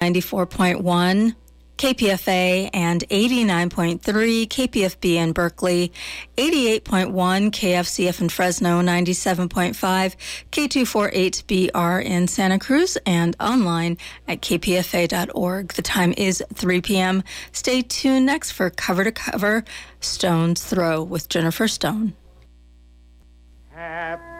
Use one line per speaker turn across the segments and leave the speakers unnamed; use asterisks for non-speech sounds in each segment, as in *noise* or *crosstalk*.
94.1 KPFA and 89.3 KPFB in Berkeley, 88.1 KFCF in Fresno, 97.5 K248BR in Santa Cruz, and online at kpfa.org. The time is 3 p.m. Stay tuned next for Cover to Cover Stone's Throw with Jennifer Stone.
Happy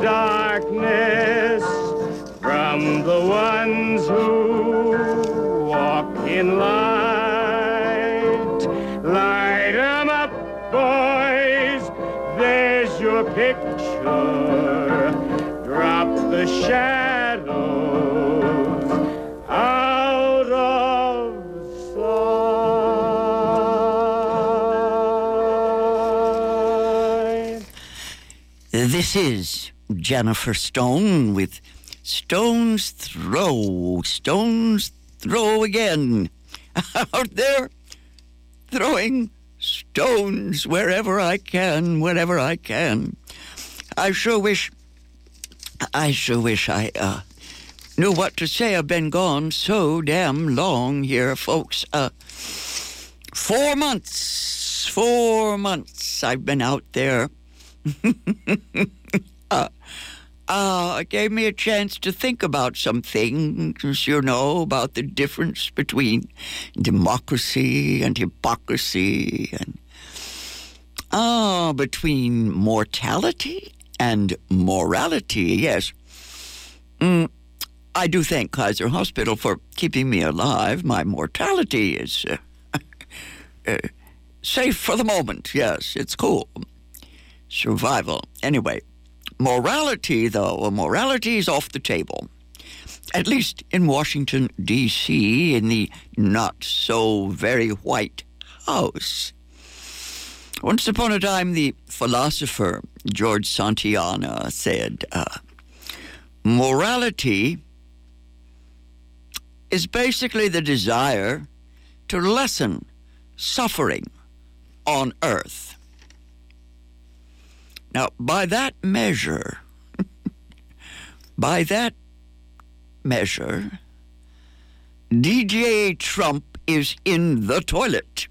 darkness from the ones who walk in light. Light 'em up, boys. There's your picture. Drop the shadows out of sight.
This is Jennifer Stone with Stone's Throw. Stone's Throw again. *laughs* Out there throwing stones wherever I can, wherever I can. I sure wish, I sure wish I uh, knew what to say. I've been gone so damn long here, folks. Uh, four months, four months I've been out there. *laughs* uh, uh, it gave me a chance to think about some things, you know, about the difference between democracy and hypocrisy, and ah, between mortality and morality. Yes, mm, I do thank Kaiser Hospital for keeping me alive. My mortality is uh, *laughs* uh, safe for the moment. Yes, it's cool. Survival. Anyway, morality, though, morality is off the table. At least in Washington, D.C., in the not so very white house. Once upon a time, the philosopher George Santayana said, uh, Morality is basically the desire to lessen suffering on earth. Now, by that measure, *laughs* by that measure, DJ Trump is in the toilet.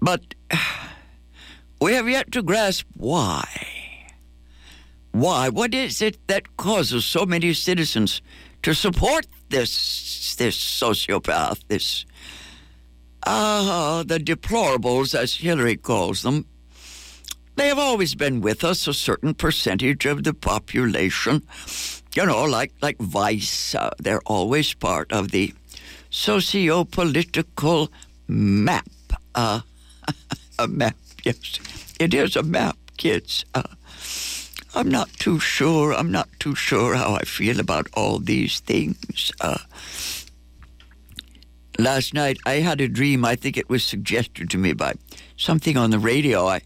But *sighs* we have yet to grasp why. Why? What is it that causes so many citizens to support this this sociopath, this ah, uh, the deplorables, as Hillary calls them? They have always been with us, a certain percentage of the population. You know, like like Vice, uh, they're always part of the socio-political map. Uh, *laughs* a map, yes, it is a map, kids. Uh, I'm not too sure. I'm not too sure how I feel about all these things. Uh, last night I had a dream. I think it was suggested to me by something on the radio. I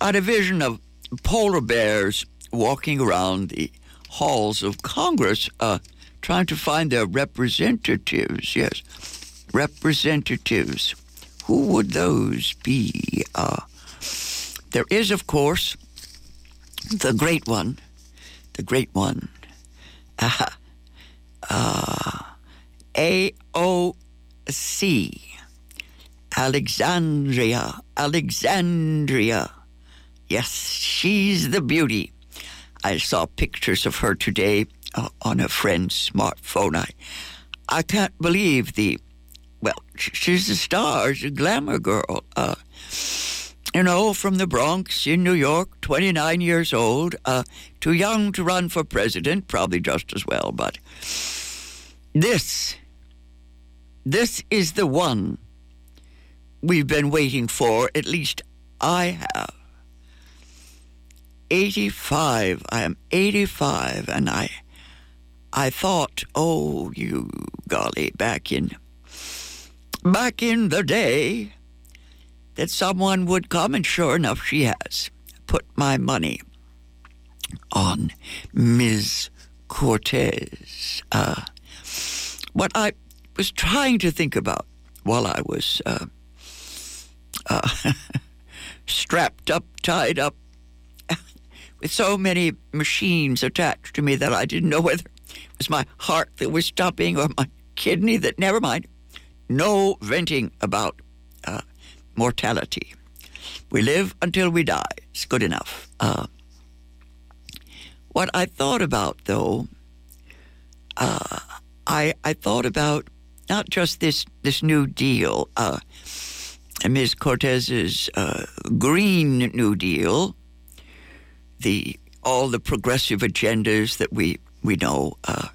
had a vision of polar bears walking around the halls of Congress, uh, trying to find their representatives. Yes, representatives. Who would those be? Uh, there is, of course, the great one, the great one. *laughs* Uh, uh, AOC, Alexandria, Alexandria. Yes, she's the beauty. I saw pictures of her today uh, on a friend's smartphone. I, I can't believe the, well, she's a star, she's a glamour girl. Uh, you know, from the Bronx in New York, 29 years old, uh, too young to run for president, probably just as well, but this, this is the one we've been waiting for, at least I have. 85. I am 85, and I, I thought, oh, you golly, back in back in the day, that someone would come, and sure enough, she has put my money on Ms. Cortez. Uh, what I was trying to think about while I was uh, uh, *laughs* strapped up, tied up, with so many machines attached to me that I didn't know whether it was my heart that was stopping or my kidney that, never mind. No venting about uh, mortality. We live until we die. It's good enough. Uh, what I thought about, though, uh, I I thought about not just this this New Deal, uh, Ms. Cortez's uh, Green New Deal, the all the progressive agendas that we we know uh,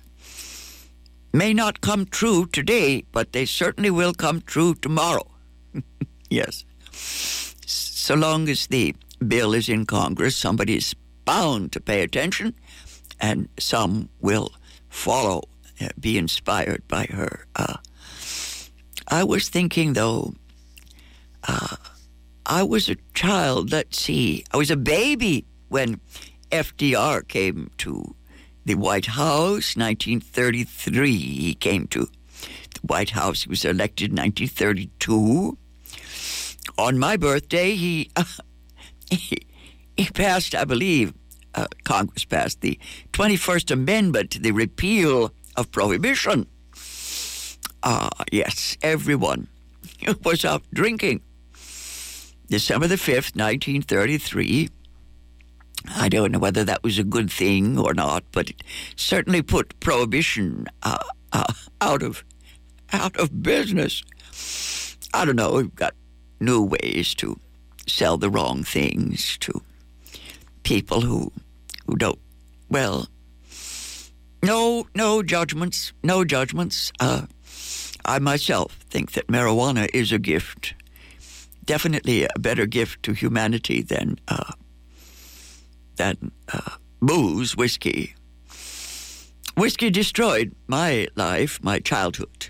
may not come true today, but they certainly will come true tomorrow. *laughs* yes, so long as the bill is in Congress, somebody is bound to pay attention, and some will follow, uh, be inspired by her. Uh, I was thinking, though, uh, I was a child, let's see, I was a baby when FDR came to the White House, 1933. He came to the White House. He was elected in 1932. On my birthday, he, *laughs* he, he passed, I believe, uh, Congress passed the 21st Amendment to the repeal of prohibition. Ah, yes, everyone *laughs* was out drinking. December the 5th, 1933. I don't know whether that was a good thing or not, but it certainly put prohibition uh, uh, out of out of business. I don't know. We've got new ways to sell the wrong things to people who who don't. Well, no, no judgments, no judgments. Uh, I myself think that marijuana is a gift, definitely a better gift to humanity than uh, than uh, booze, whiskey. Whiskey destroyed my life, my childhood.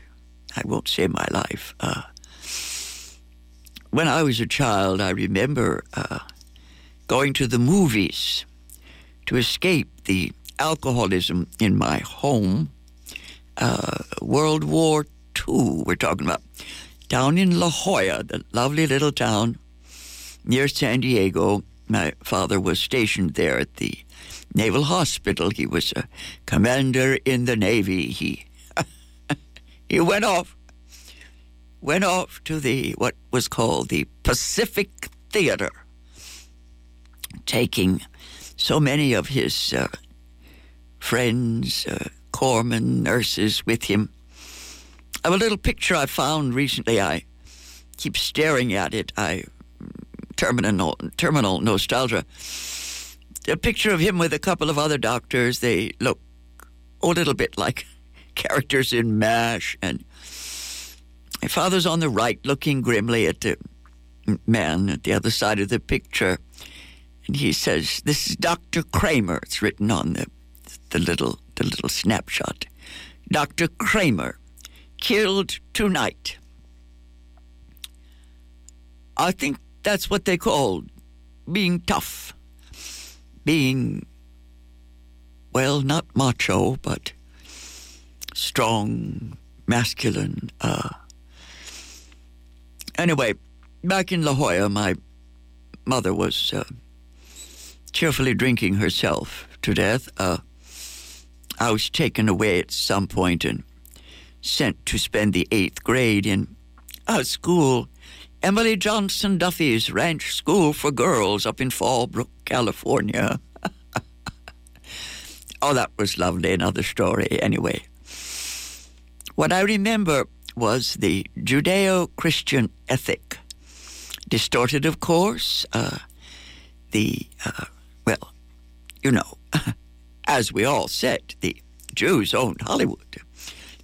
I won't say my life. Uh, when I was a child, I remember uh, going to the movies to escape the alcoholism in my home. Uh, World War II, we're talking about. Down in La Jolla, the lovely little town near San Diego, my father was stationed there at the Naval Hospital. He was a commander in the Navy. He *laughs* he went off went off to the what was called the Pacific Theater, taking so many of his uh, friends, uh, corpsmen, nurses with him. I have a little picture I found recently. I keep staring at it. I terminal terminal nostalgia. A picture of him with a couple of other doctors. They look a little bit like *laughs* characters in MASH, and my father's on the right, looking grimly at the man at the other side of the picture. And he says, This is Dr. Kramer. It's written on the, the little the little snapshot. Dr. Kramer, killed tonight. I think that's what they call being tough. Being, well, not macho, but strong, masculine. Uh, Anyway, back in La Jolla, my mother was uh, cheerfully drinking herself to death. Uh, I was taken away at some point and sent to spend the eighth grade in a school, Emily Johnson Duffy's Ranch School for Girls up in Fallbrook, California. *laughs* oh, that was lovely. Another story, anyway. What I remember was the Judeo Christian ethic. Distorted, of course. Uh, the, uh, well, you know, *laughs* as we all said, the Jews owned Hollywood.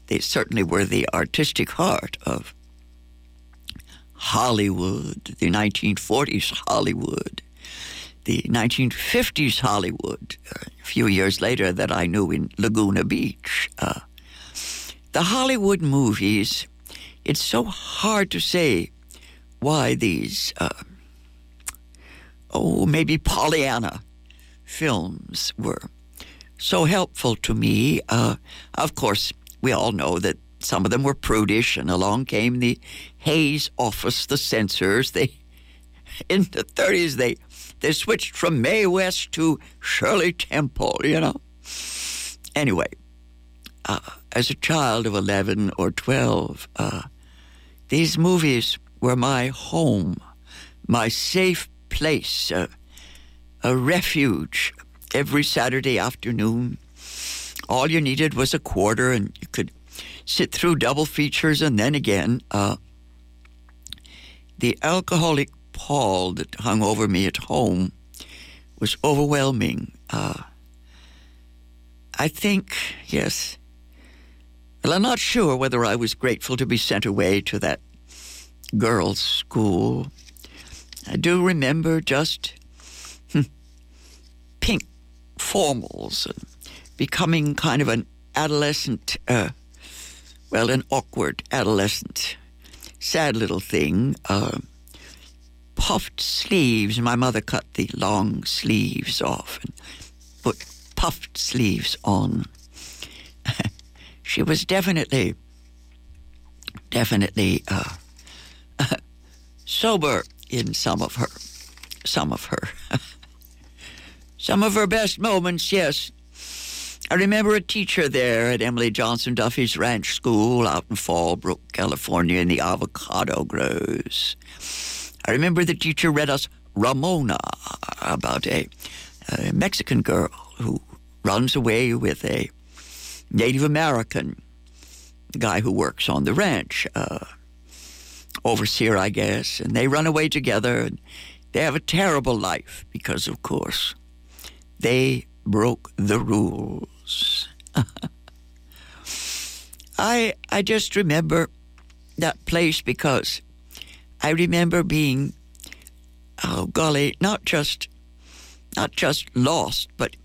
They certainly were the artistic heart of Hollywood, the 1940s Hollywood. the 1950s Hollywood, a few years later, that I knew in Laguna Beach. Uh, the Hollywood movies, it's so hard to say why these, uh, oh, maybe Pollyanna films were so helpful to me. Uh, of course, we all know that some of them were prudish, and along came the Hays office, the censors. They, in the 30s, they they switched from Mae West to Shirley Temple. You know. Anyway, uh, as a child of 11 or 12, uh, these movies were my home, my safe place, uh, a refuge every Saturday afternoon. All you needed was a quarter, and you could sit through double features, and then again. Uh, the alcoholic pall that hung over me at home was overwhelming. Uh, I think, yes. Well, I'm not sure whether I was grateful to be sent away to that girls' school. I do remember just hmm, pink formals and becoming kind of an adolescent, uh, well, an awkward adolescent. Sad little thing. Uh, puffed sleeves. My mother cut the long sleeves off and put puffed sleeves on. *laughs* she was definitely, definitely uh, *laughs* sober in some of her, some of her, *laughs* some of her best moments. Yes, I remember a teacher there at Emily Johnson Duffy's Ranch School out in Fallbrook, California, in the avocado groves. I remember the teacher read us Ramona about a, a Mexican girl who runs away with a Native American guy who works on the ranch, uh, overseer, I guess, and they run away together. And they have a terrible life because, of course, they broke the rules. *laughs* I I just remember that place because I remember being, oh golly, not just, not just lost, but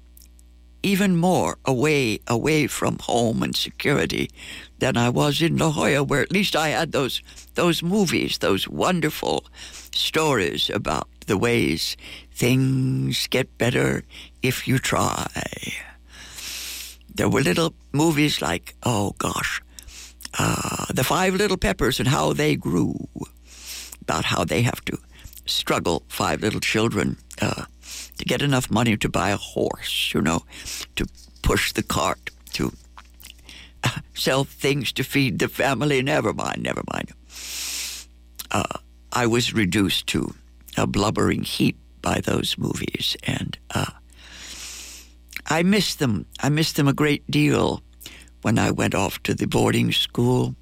even more away, away from home and security than I was in La Jolla, where at least I had those those movies, those wonderful stories about the ways things get better if you try. There were little movies like, oh gosh, uh, the Five Little Peppers and how they grew about how they have to struggle, five little children, uh, to get enough money to buy a horse, you know, to push the cart, to uh, sell things to feed the family. Never mind, never mind. Uh, I was reduced to a blubbering heap by those movies, and uh, I missed them. I missed them a great deal when I went off to the boarding school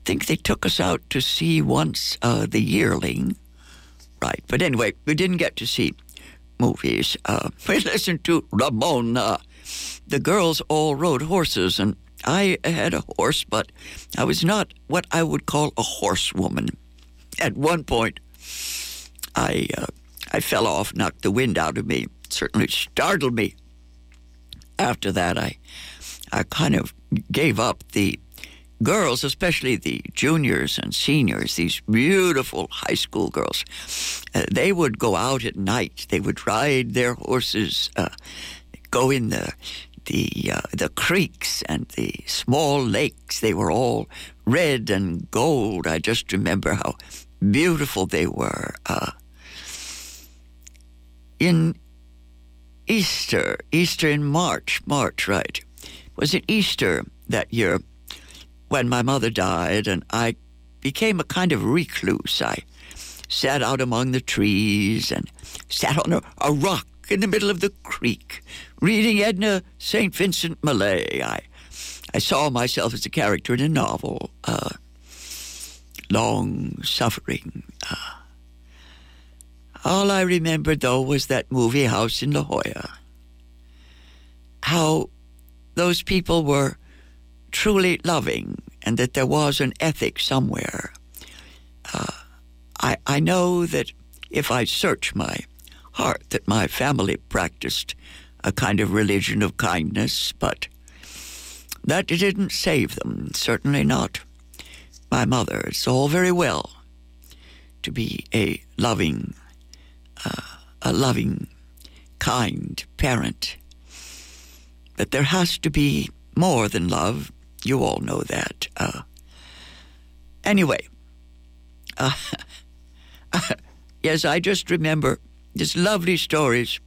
I think they took us out to see once uh, the yearling. Right. But anyway, we didn't get to see movies. Uh, *laughs* we listened to Ramona. The girls all rode horses, and I had a horse, but I was not what I would call a horsewoman. At one point, I uh, I fell off, knocked the wind out of me. It certainly startled me. After that, I I kind of gave up the girls, especially the juniors and seniors, these beautiful high school girls, uh, they would go out at night. They would ride their horses, uh, go in the the uh, the creeks and the small lakes. They were all red and gold. I just remember how beautiful they were. Uh, in Easter, Easter in March, March, right? Was it Easter that year? when my mother died and I became a kind of recluse. I sat out among the trees and sat on a, a rock in the middle of the creek reading Edna St. Vincent Millay. I, I saw myself as a character in a novel, uh, long suffering. Uh, all I remember, though, was that movie house in La Jolla. How those people were truly loving and that there was an ethic somewhere. Uh, I, I know that if I search my heart that my family practiced a kind of religion of kindness, but that didn't save them, certainly not my mother. It's all very well to be a loving, uh, a loving, kind parent. But there has to be more than love. You all know that. Uh, anyway, uh, *laughs* yes, I just remember these lovely stories.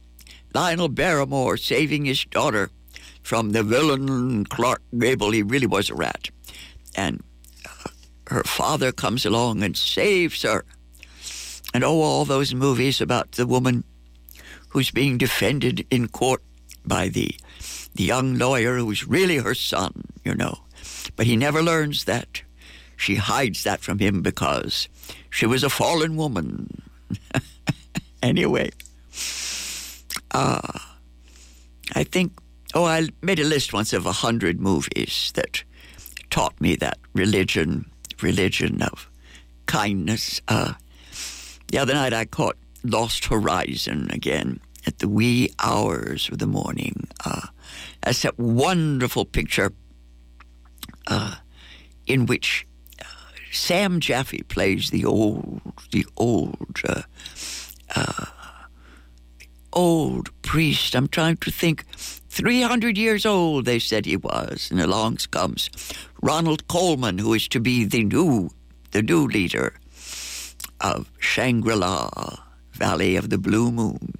Lionel Barrymore saving his daughter from the villain Clark Gable. He really was a rat. And uh, her father comes along and saves her. And oh, all those movies about the woman who's being defended in court by the, the young lawyer who's really her son, you know. But he never learns that. She hides that from him because she was a fallen woman. *laughs* anyway, uh, I think, oh, I made a list once of a hundred movies that taught me that religion, religion of kindness. Uh, the other night I caught Lost Horizon again at the wee hours of the morning. Uh, that's that wonderful picture uh, in which uh, Sam Jaffe plays the old, the old, uh, uh, old priest. I'm trying to think. 300 years old, they said he was. And along comes Ronald Colman, who is to be the new, the new leader of Shangri La, Valley of the Blue Moon.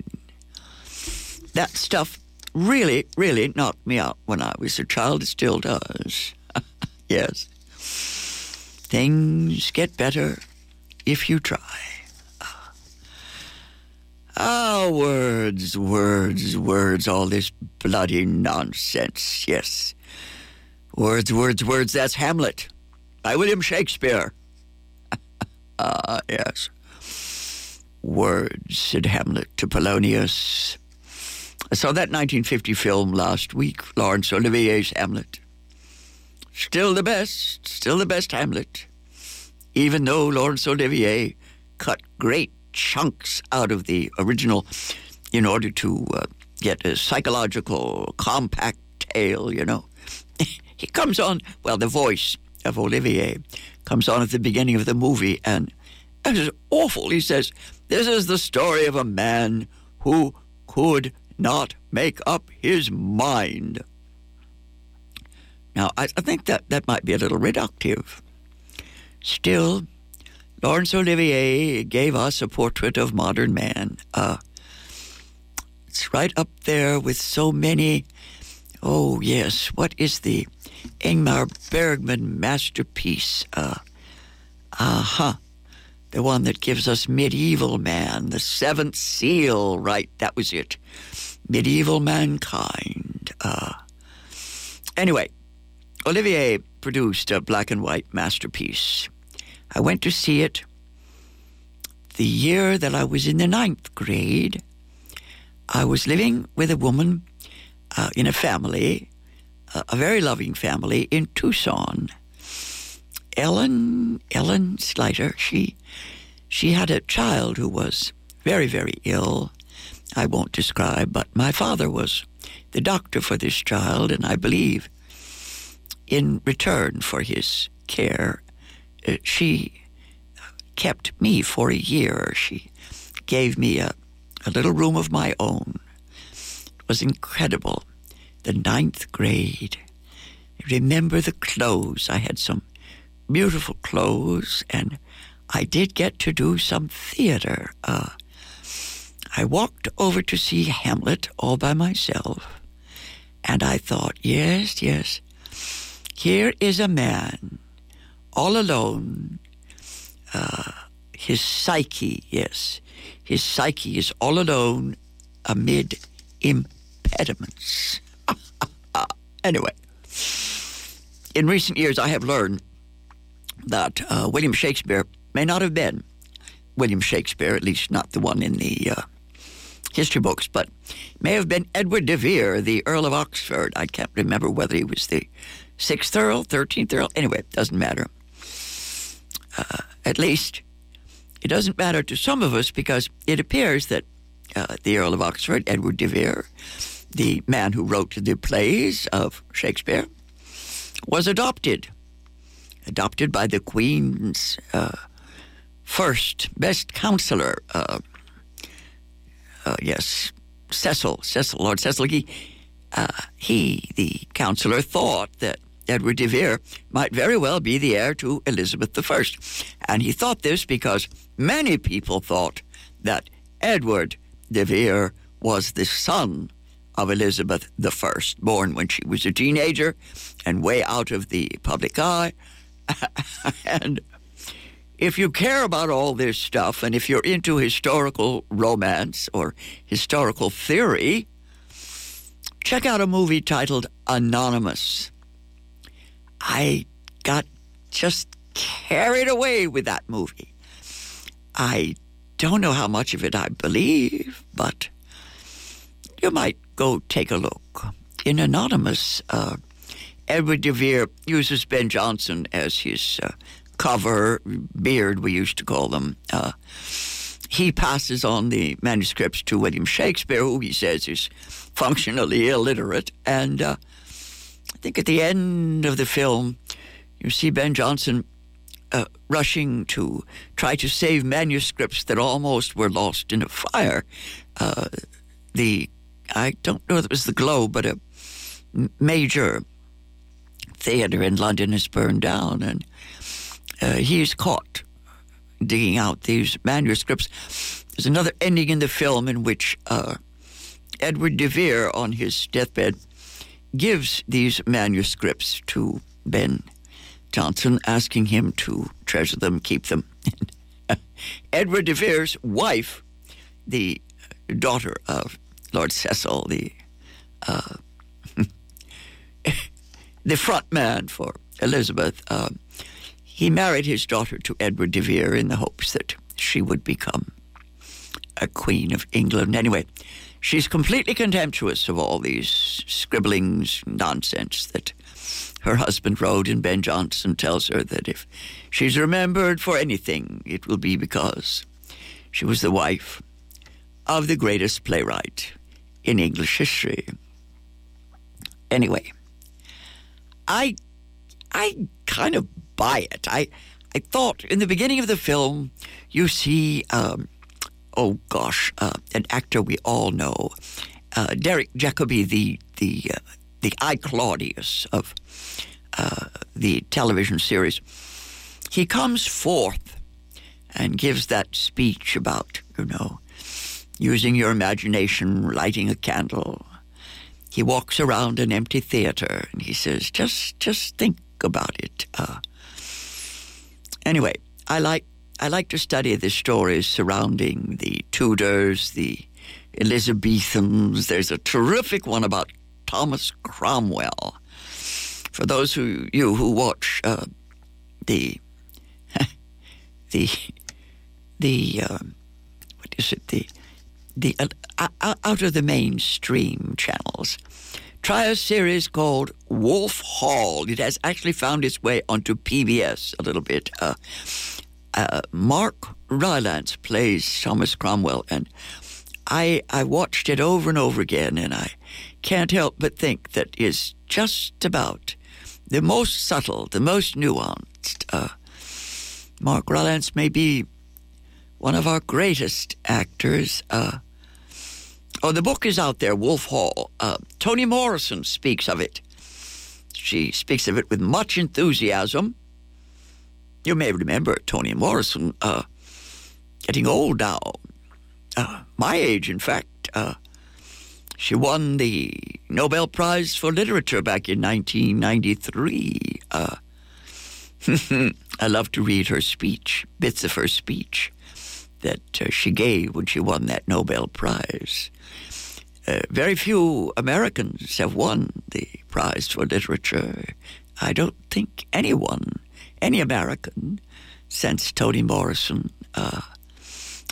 That stuff really, really knocked me out when I was a child. It still does. *laughs* yes. Things get better if you try. Ah, words, words, words, all this bloody nonsense. Yes. Words, words, words. That's Hamlet by William Shakespeare. Ah, yes. Words, said Hamlet to Polonius. I saw that 1950 film last week, Laurence Olivier's Hamlet. Still the best, still the best Hamlet. Even though Laurence Olivier cut great chunks out of the original in order to uh, get a psychological, compact tale, you know. *laughs* he comes on, well, the voice of Olivier comes on at the beginning of the movie, and it is awful. He says, This is the story of a man who could not make up his mind. Now, I, I think that that might be a little reductive. Still, Laurence Olivier gave us a portrait of modern man. Uh, it's right up there with so many. Oh, yes. What is the Ingmar Bergman masterpiece? Uh huh. The one that gives us medieval man, the seventh seal, right? That was it. Medieval mankind. Uh, anyway, Olivier produced a black and white masterpiece. I went to see it the year that I was in the ninth grade. I was living with a woman uh, in a family, uh, a very loving family in Tucson. Ellen, Ellen Slater, she, she had a child who was very, very ill. I won't describe, but my father was the doctor for this child, and I believe in return for his care, uh, she kept me for a year. She gave me a, a little room of my own. Was incredible. The ninth grade. I remember the clothes. I had some beautiful clothes, and I did get to do some theater. Uh, I walked over to see Hamlet all by myself, and I thought, yes, yes, here is a man all alone. Uh, his psyche, yes, his psyche is all alone amid impediments. *laughs* anyway, in recent years, I have learned that uh, William Shakespeare may not have been William Shakespeare, at least not the one in the uh, history books, but may have been Edward de Vere, the Earl of Oxford. I can't remember whether he was the sixth Earl, thirteenth Earl. Anyway, it doesn't matter. Uh, at least it doesn't matter to some of us because it appears that uh, the Earl of Oxford, Edward de Vere, the man who wrote the plays of Shakespeare, was adopted. Adopted by the Queen's uh, first best counselor, uh, uh, yes, Cecil, Cecil, Lord Cecil. He, uh, he, the counselor, thought that Edward de Vere might very well be the heir to Elizabeth I. And he thought this because many people thought that Edward de Vere was the son of Elizabeth I, born when she was a teenager and way out of the public eye. *laughs* and if you care about all this stuff and if you're into historical romance or historical theory, check out a movie titled Anonymous. I got just carried away with that movie. I don't know how much of it I believe, but you might go take a look. In Anonymous, uh, Edward de Vere uses Ben Jonson as his uh, cover, beard, we used to call them. Uh, he passes on the manuscripts to William Shakespeare, who he says is functionally illiterate. And uh, I think at the end of the film, you see Ben Jonson uh, rushing to try to save manuscripts that almost were lost in a fire. Uh, the I don't know if it was the Globe, but a major theater in London is burned down, and uh, he's caught digging out these manuscripts. There's another ending in the film in which uh, Edward de Vere, on his deathbed, gives these manuscripts to Ben Jonson, asking him to treasure them, keep them. *laughs* Edward de Vere's wife, the daughter of Lord Cecil, the uh, *laughs* the front man for Elizabeth, uh, he married his daughter to Edward de Vere in the hopes that she would become a queen of England. Anyway, she's completely contemptuous of all these scribblings, nonsense that her husband wrote, and Ben Jonson tells her that if she's remembered for anything, it will be because she was the wife of the greatest playwright in English history. Anyway, I I kind of buy it. I I thought in the beginning of the film you see um, oh gosh uh, an actor we all know uh, Derek Jacobi the the uh, the I Claudius of uh, the television series. He comes forth and gives that speech about you know using your imagination, lighting a candle. He walks around an empty theater and he says, "Just just think about it." Uh, Anyway, I like I like to study the stories surrounding the Tudors, the Elizabethans. There's a terrific one about Thomas Cromwell. For those who you who watch uh, the *laughs* the the uh, what is it the the uh, out of the mainstream channels try a series called Wolf Hall. It has actually found its way onto PBS a little bit. Uh, uh, Mark Rylance plays Thomas Cromwell, and I I watched it over and over again, and I can't help but think that is just about the most subtle, the most nuanced. Uh, Mark Rylance may be one of our greatest actors. Uh, Oh, the book is out there, Wolf Hall. Uh, Toni Morrison speaks of it. She speaks of it with much enthusiasm. You may remember Toni Morrison uh, getting old now. Uh, my age, in fact. She won the Nobel Prize for Literature back in 1993. Uh, *laughs* I love to read her speech, bits of her speech that uh, she gave when she won that Nobel Prize. Uh, very few Americans have won the prize for literature. I don't think anyone, any American, since Toni Morrison. Uh,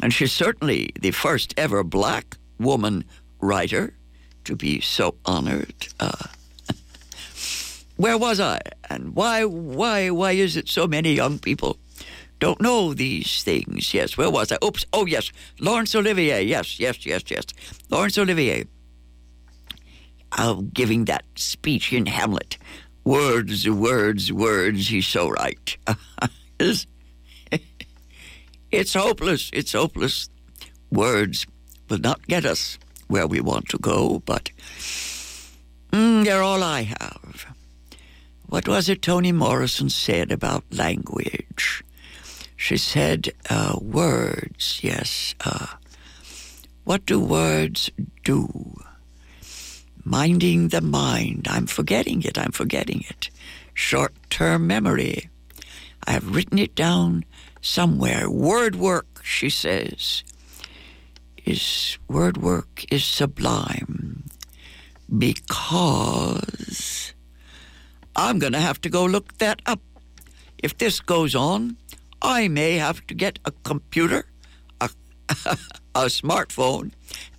and she's certainly the first ever black woman writer to be so honored. Uh, *laughs* where was I? And why, why, why is it so many young people don't know these things. Yes, where was I? Oops. Oh, yes. Laurence Olivier. Yes, yes, yes, yes. Laurence Olivier. Of giving that speech in Hamlet. Words, words, words. He's so right. *laughs* it's, *laughs* it's hopeless. It's hopeless. Words will not get us where we want to go, but mm, they're all I have. What was it Toni Morrison said about language? She said, uh, words, yes. Uh, what do words do? Minding the mind. I'm forgetting it, I'm forgetting it. Short term memory. I have written it down somewhere. Word work, she says, is word work is sublime because I'm going to have to go look that up. If this goes on, I may have to get a computer, a, *laughs* a smartphone,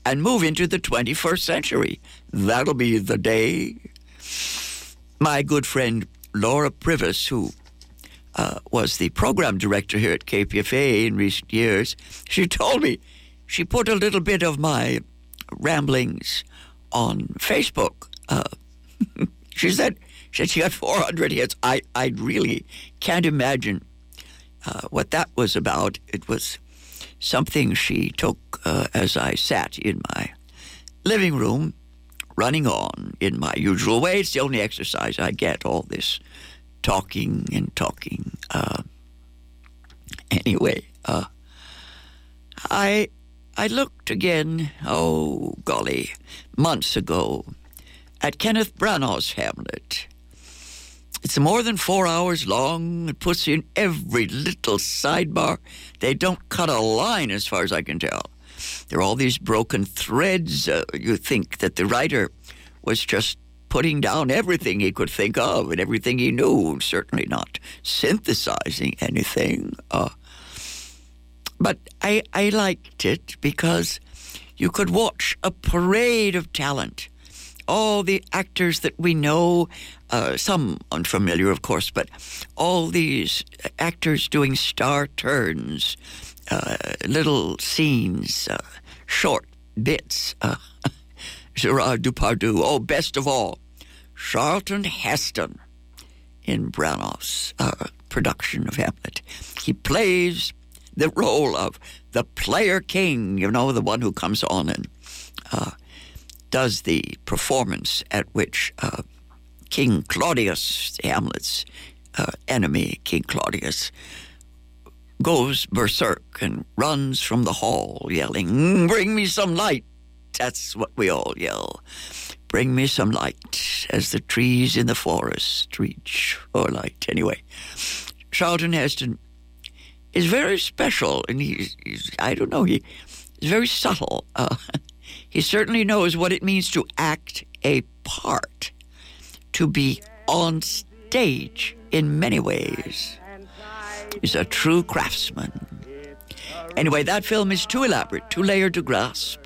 and move into the 21st century. That'll be the day. My good friend Laura Prives, who uh, was the program director here at KPFA in recent years, she told me she put a little bit of my ramblings on Facebook. Uh, *laughs* she said, she got 400 hits. I, I really can't imagine uh, what that was about. It was something she took uh, as I sat in my living room, running on in my usual way. It's the only exercise I get, all this talking and talking. Uh, anyway, uh, I, I looked again, oh golly, months ago, at Kenneth Branagh's Hamlet it's more than four hours long. It puts in every little sidebar. They don't cut a line, as far as I can tell. There are all these broken threads. Uh, you think that the writer was just putting down everything he could think of and everything he knew, certainly not synthesizing anything. Uh, but I, I liked it because you could watch a parade of talent all the actors that we know, uh, some unfamiliar, of course, but all these actors doing star turns, uh, little scenes, uh, short bits. Uh, *laughs* Gerard Depardieu. Oh, best of all, Charlton Heston in Branagh's uh, production of Hamlet. He plays the role of the player king, you know, the one who comes on and uh, does the performance at which uh, King Claudius, Hamlet's uh, enemy, King Claudius, goes berserk and runs from the hall yelling, Bring me some light. That's what we all yell. Bring me some light as the trees in the forest reach for light. Anyway, Charlton Heston is very special, and he's, he's I don't know, he, he's very subtle. Uh, *laughs* he certainly knows what it means to act a part, to be on stage in many ways. He's a true craftsman. Anyway, that film is too elaborate, too layered to grasp.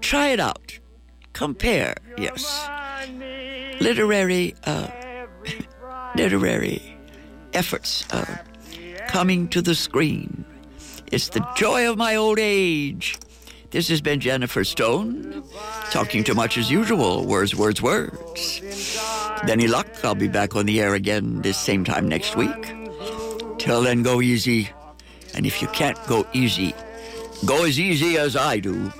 Try it out. Compare, yes. Literary, uh, *laughs* literary efforts uh, coming to the screen. It's the joy of my old age. This has been Jennifer Stone, talking too much as usual. Words, words, words. Any luck, I'll be back on the air again this same time next week. Till then, go easy. And if you can't go easy, go as easy as I do.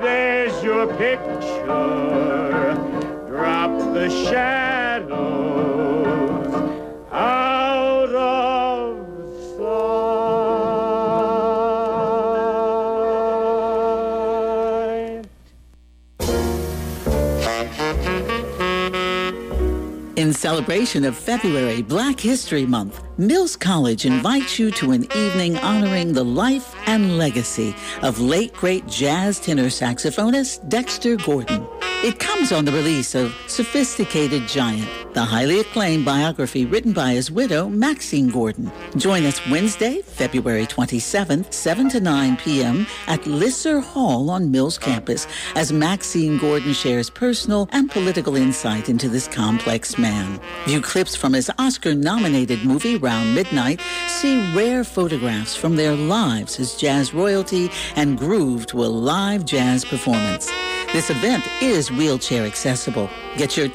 There's your picture. Drop the shadows
In celebration of February Black History Month, Mills College invites you to an evening honoring the life and legacy of late great jazz tenor saxophonist Dexter Gordon. It comes on the release of Sophisticated Giant, the highly acclaimed biography written by his widow, Maxine Gordon. Join us Wednesday, February 27th, 7 to 9 p.m. at Lisser Hall on Mills campus as Maxine Gordon shares personal and political insight into this complex man. View clips from his Oscar-nominated movie Round Midnight, see rare photographs from their lives as jazz royalty, and groove to a live jazz performance. This event is wheelchair accessible. Get your